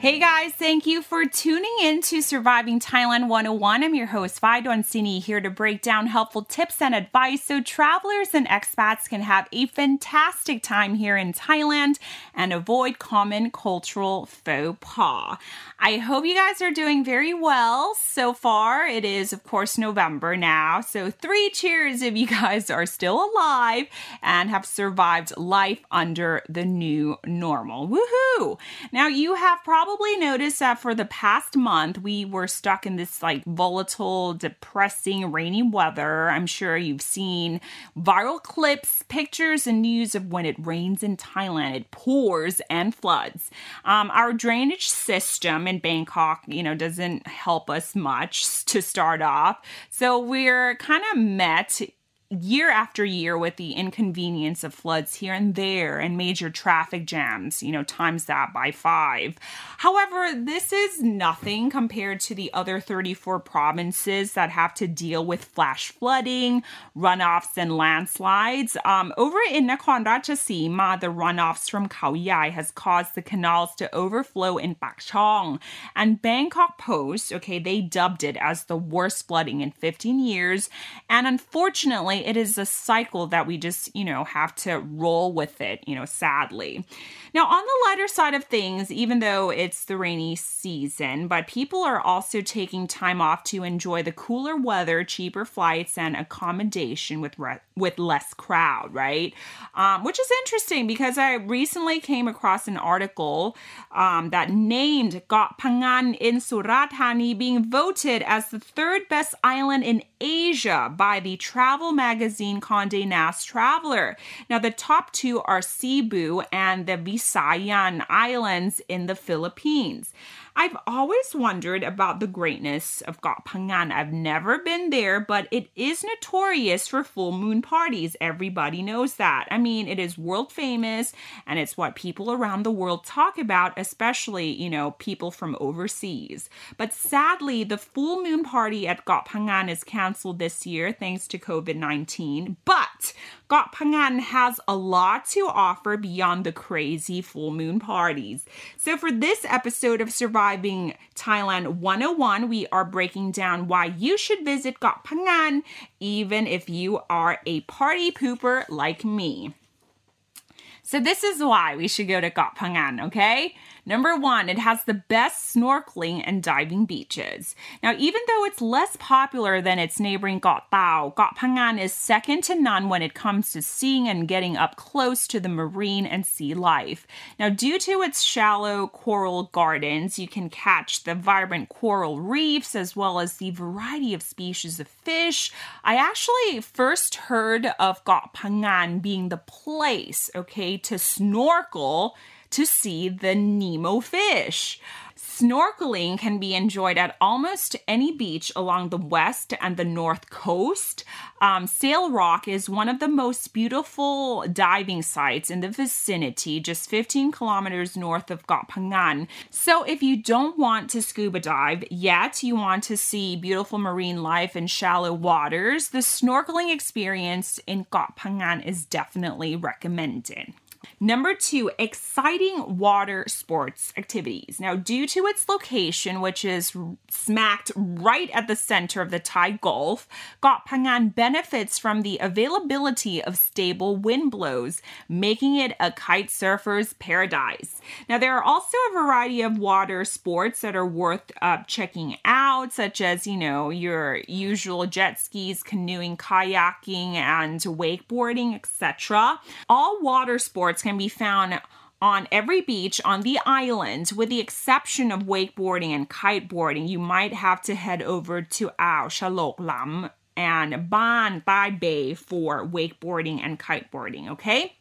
Hey guys, thank you for tuning in to Surviving Thailand 101. I'm your host, Vai Sini, here to break down helpful tips and advice so travelers and expats can have a fantastic time here in Thailand and avoid common cultural faux pas. I hope you guys are doing very well so far. It is, of course, November now, so three cheers if you guys are still alive and have survived life under the new normal. Woohoo! Now, you have probably probably noticed that for the past month, we were stuck in this like volatile, depressing, rainy weather. I'm sure you've seen viral clips, pictures, and news of when it rains in Thailand. It pours and floods. Um, our drainage system in Bangkok, you know, doesn't help us much to start off. So we're kind of met year after year with the inconvenience of floods here and there and major traffic jams, you know, times that by five. However, this is nothing compared to the other 34 provinces that have to deal with flash flooding, runoffs, and landslides. Um, over in Nakhon Ratchasima, the runoffs from Khao has caused the canals to overflow in Pak Chong. And Bangkok Post, okay, they dubbed it as the worst flooding in 15 years. And unfortunately, it is a cycle that we just, you know, have to roll with it, you know, sadly. Now, on the lighter side of things, even though it's the rainy season, but people are also taking time off to enjoy the cooler weather, cheaper flights, and accommodation with re- with less crowd, right? Um, which is interesting because I recently came across an article um, that named Koh Phangan in Surat Thani being voted as the third best island in Asia by the travel magazine Condé Nast Traveler. Now, the top two are Cebu and the Visayan Islands in the Philippines. I've always wondered about the greatness of Koh Phangan. I've never been there, but it is notorious for full moon parties. Everybody knows that. I mean, it is world famous and it's what people around the world talk about, especially, you know, people from overseas. But sadly, the full moon party at Koh Phangan is canceled this year thanks to COVID 19. But Koh Phangan has a lot to offer beyond the crazy full moon parties. So for this episode of Surviving Thailand 101, we are breaking down why you should visit Koh Phangan, even if you are a party pooper like me. So this is why we should go to Koh Phangan, okay? Number one, it has the best snorkeling and diving beaches. Now, even though it's less popular than its neighboring Koh Tao, Koh Phangan is second to none when it comes to seeing and getting up close to the marine and sea life. Now, due to its shallow coral gardens, you can catch the vibrant coral reefs as well as the variety of species of fish. I actually first heard of Koh Phangan being the place, okay, to snorkel to see the Nemo fish. Snorkeling can be enjoyed at almost any beach along the west and the north coast. Um, Sail Rock is one of the most beautiful diving sites in the vicinity, just 15 kilometers north of Koh Phangan. So, if you don't want to scuba dive yet, you want to see beautiful marine life in shallow waters, the snorkeling experience in Koh Phangan is definitely recommended. Number two, exciting water sports activities. Now, due to its location, which is smacked right at the center of the Thai Gulf, Got benefits from the availability of stable wind blows, making it a kite surfer's paradise. Now, there are also a variety of water sports that are worth uh, checking out, such as, you know, your usual jet skis, canoeing, kayaking, and wakeboarding, etc. All water sports can be found on every beach on the island, with the exception of wakeboarding and kiteboarding. You might have to head over to Ao Chalok Lam and Ban Tai Bay for wakeboarding and kiteboarding, okay?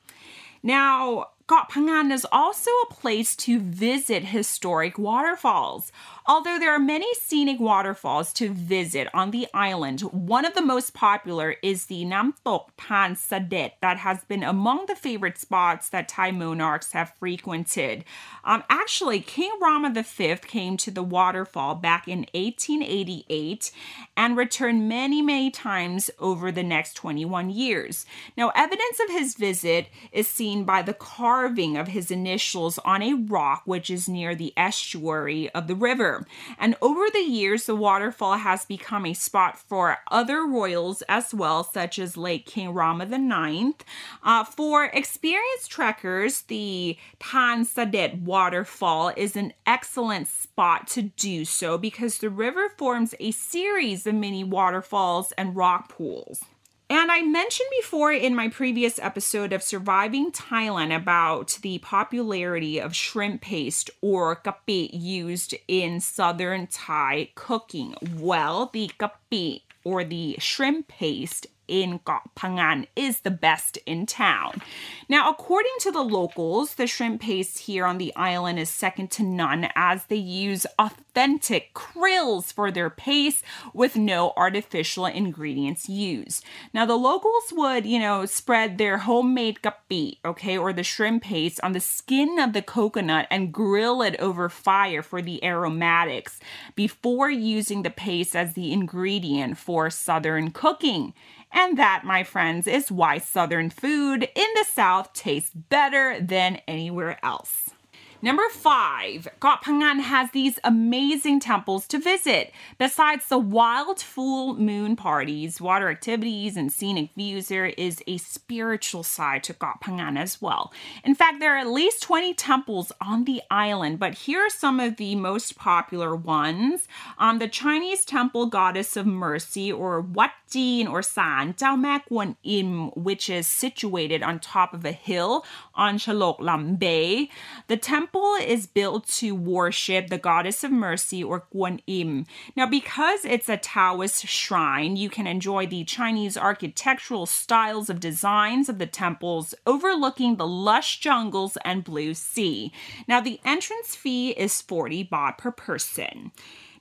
Now, Koh Phangan is also a place to visit historic waterfalls. Although there are many scenic waterfalls to visit on the island, one of the most popular is the Namtok Than Sadet that has been among the favorite spots that Thai monarchs have frequented. Um, actually, King Rama V came to the waterfall back in 1888 and returned many, many times over the next 21 years. Now, evidence of his visit is seen by the carving of his initials on a rock which is near the estuary of the river. And over the years, the waterfall has become a spot for other royals as well, such as late King Rama IX. Uh, for experienced trekkers, the Than Sadet waterfall is an excellent spot to do so because the river forms a series of mini waterfalls and rock pools. And I mentioned before in my previous episode of Surviving Thailand about the popularity of shrimp paste or kapi used in southern Thai cooking. Well, the kapi or the shrimp paste in Koh Phangan is the best in town. Now, according to the locals, the shrimp paste here on the island is second to none as they use authentic krills for their paste with no artificial ingredients used. Now, the locals would, you know, spread their homemade kapi, okay, or the shrimp paste on the skin of the coconut and grill it over fire for the aromatics before using the paste as the ingredient for southern cooking. And that, my friends, is why Southern food in the South tastes better than anywhere else. Number five, Got has these amazing temples to visit. Besides the wild full moon parties, water activities, and scenic views, there is a spiritual side to Got as well. In fact, there are at least 20 temples on the island, but here are some of the most popular ones. Um, the Chinese temple goddess of mercy, or Wat Jin or San Mak Wan Im, which is situated on top of a hill on Chalok Lam Bay. The temple temple is built to worship the goddess of mercy or Guan Im. Now, because it's a Taoist shrine, you can enjoy the Chinese architectural styles of designs of the temples overlooking the lush jungles and blue sea. Now, the entrance fee is 40 baht per person.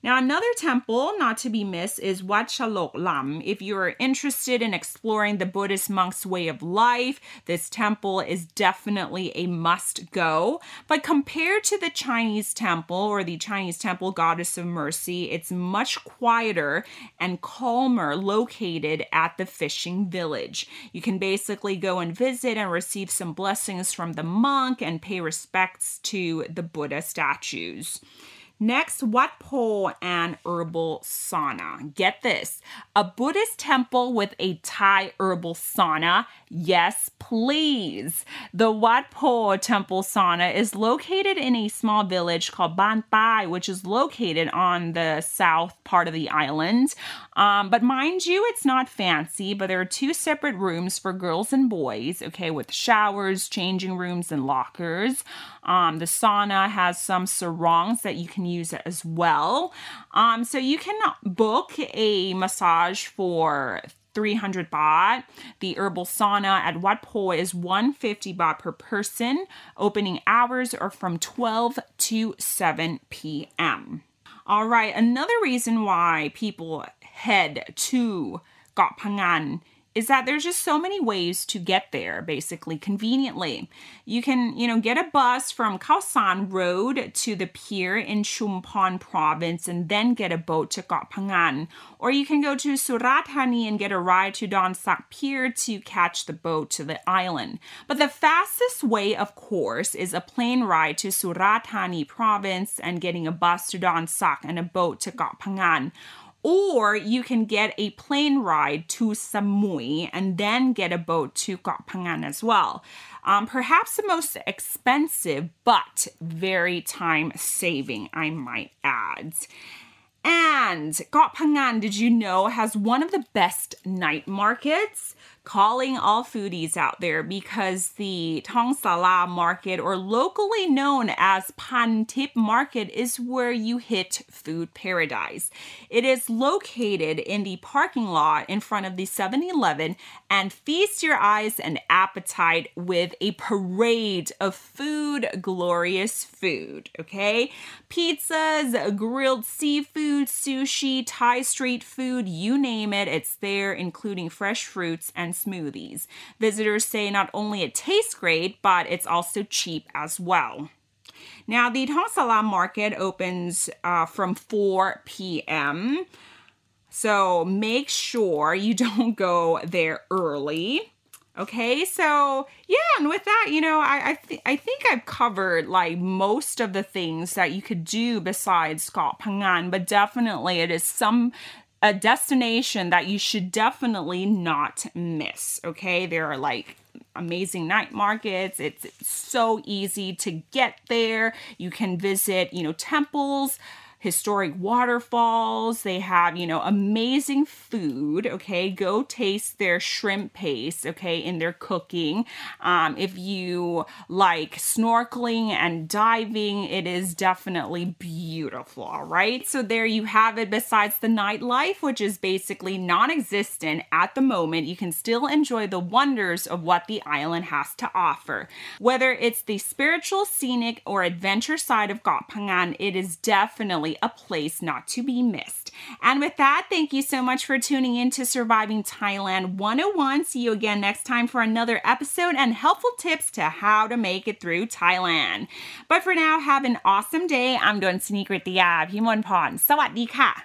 Now, another temple not to be missed is Wat Chalok Lam. If you are interested in exploring the Buddhist monk's way of life, this temple is definitely a must go. But compared to the Chinese temple or the Chinese temple goddess of mercy, it's much quieter and calmer located at the fishing village. You can basically go and visit and receive some blessings from the monk and pay respects to the Buddha statues. Next, Wat Po and herbal sauna. Get this a Buddhist temple with a Thai herbal sauna. Yes, please. The Wat Po temple sauna is located in a small village called Ban Tai, which is located on the south part of the island. Um, but mind you, it's not fancy, but there are two separate rooms for girls and boys, okay, with showers, changing rooms, and lockers. Um, the sauna has some sarongs that you can use it as well. Um, so you can book a massage for 300 baht. The herbal sauna at Wat Po is 150 baht per person. Opening hours are from 12 to 7 p.m. All right, another reason why people head to Koh Phangan is that there's just so many ways to get there basically conveniently. You can, you know, get a bus from Khao San Road to the pier in Chumphon province and then get a boat to Koh Phangan. Or you can go to Surat Thani and get a ride to Don Sak Pier to catch the boat to the island. But the fastest way, of course, is a plane ride to Surat Thani province and getting a bus to Don Sak and a boat to Koh Phangan or you can get a plane ride to Samui and then get a boat to Koh Phangan as well. Um, perhaps the most expensive, but very time saving, I might add. And Koh Phangan, did you know, has one of the best night markets? Calling all foodies out there because the Thong Sala market, or locally known as Pan Tip Market, is where you hit food paradise. It is located in the parking lot in front of the 7 Eleven and feast your eyes and appetite with a parade of food, glorious food. Okay? Pizzas, grilled seafood, sushi, Thai street food, you name it, it's there, including fresh fruits and smoothies. Visitors say not only it tastes great, but it's also cheap as well. Now, the Thong Sala market opens uh, from 4 p.m. So make sure you don't go there early. Okay, so yeah, and with that, you know, I I, th- I think I've covered like most of the things that you could do besides Koh Phangan, but definitely it is some a destination that you should definitely not miss. Okay, there are like amazing night markets. It's, so easy to get there. You can visit, you know, temples historic waterfalls. They have, you know, amazing food. Okay, go taste their shrimp paste. Okay, in their cooking. Um, if you like snorkeling and diving, it is definitely beautiful. All right, so there you have it. Besides the nightlife, which is basically non existent at the moment, you can still enjoy the wonders of what the island has to offer. Whether it's the spiritual, scenic, or adventure side of Koh Phangan, it is definitely definitely a place not to be missed. And with that, thank you so much for tuning in to Surviving Thailand 101. See you again next time for another episode and helpful tips to how to make it through Thailand. But for now, have an awesome day. I'm Don Sneaker Tia Pimon Pon. Sawadee ka.